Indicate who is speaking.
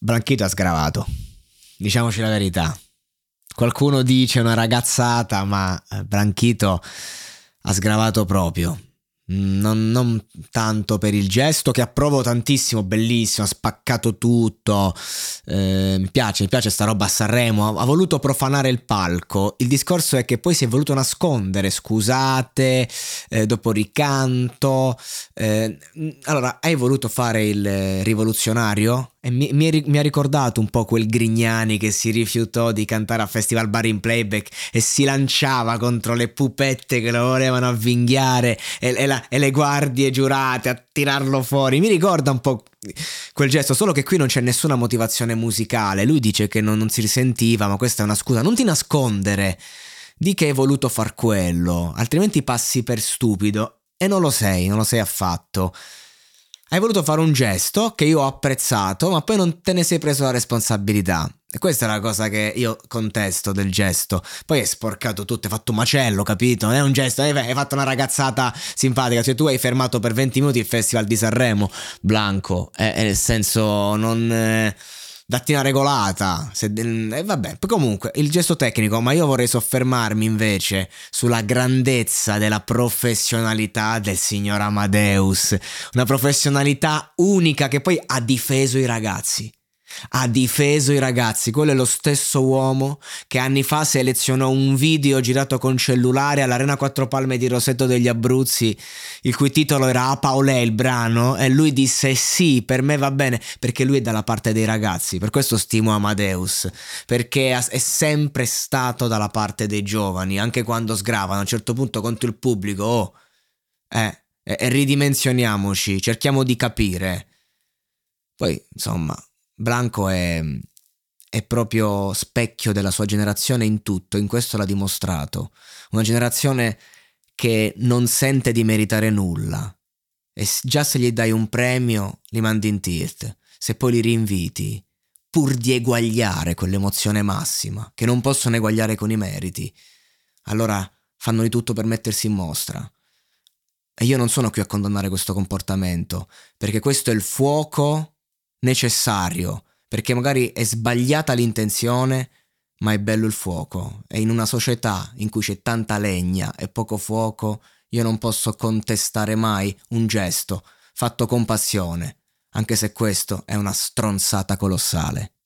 Speaker 1: Branchito ha sgravato. Diciamoci la verità. Qualcuno dice una ragazzata, ma eh, Branchito ha sgravato proprio. Non, non, tanto per il gesto che approvo tantissimo, bellissimo, ha spaccato tutto. Eh, mi piace, mi piace sta roba a Sanremo. Ha, ha, voluto profanare il palco. Il discorso è che poi si è voluto nascondere. Scusate, eh, dopo ricanto. Eh, allora, hai voluto fare il rivoluzionario? E mi, mi, mi, ha ricordato un po' quel Grignani che si rifiutò di cantare a Festival Bar in playback e si lanciava contro le pupette che lo volevano avvinghiare e, e, la, e le guardie giurate a tirarlo fuori. Mi ricorda un po' quel gesto, solo che qui non c'è nessuna motivazione musicale. Lui dice che non, non si risentiva, ma questa è una scusa. Non ti nascondere di che hai voluto far quello, altrimenti passi per stupido e non lo sei, non lo sei affatto. Hai voluto fare un gesto che io ho apprezzato, ma poi non te ne sei preso la responsabilità. E questa è la cosa che io contesto del gesto. Poi hai sporcato tutto, hai fatto un macello, capito? Non è un gesto, hai, fatto una ragazzata simpatica. Cioè, tu hai fermato per 20 minuti il Festival di Sanremo, Blanco. Eh, nel senso, non. Eh, datti una regolata. Se, eh, vabbè, comunque il gesto tecnico, ma io vorrei soffermarmi invece sulla grandezza della professionalità del signor Amadeus. Una professionalità unica che poi ha difeso i ragazzi ha difeso i ragazzi. Quello è lo stesso uomo che anni fa selezionò un video girato con cellulare all'Arena Quattro Palme di Rosetto degli Abruzzi, il cui titolo era A Paolè il brano, e lui disse sì, per me va bene, perché lui è dalla parte dei ragazzi. Per questo stimo Amadeus, perché è sempre stato dalla parte dei giovani, anche quando sgravano a un certo punto contro il pubblico. Oh, eh ridimensioniamoci, cerchiamo di capire. Poi, insomma, Blanco è, è proprio specchio della sua generazione in tutto, in questo l'ha dimostrato. Una generazione che non sente di meritare nulla. E già se gli dai un premio, li mandi in tilt. Se poi li rinviti, pur di eguagliare quell'emozione massima, che non possono eguagliare con i meriti, allora fanno di tutto per mettersi in mostra. E io non sono qui a condannare questo comportamento, perché questo è il fuoco necessario, perché magari è sbagliata l'intenzione, ma è bello il fuoco. E in una società in cui c'è tanta legna e poco fuoco, io non posso contestare mai un gesto fatto con passione, anche se questo è una stronzata colossale.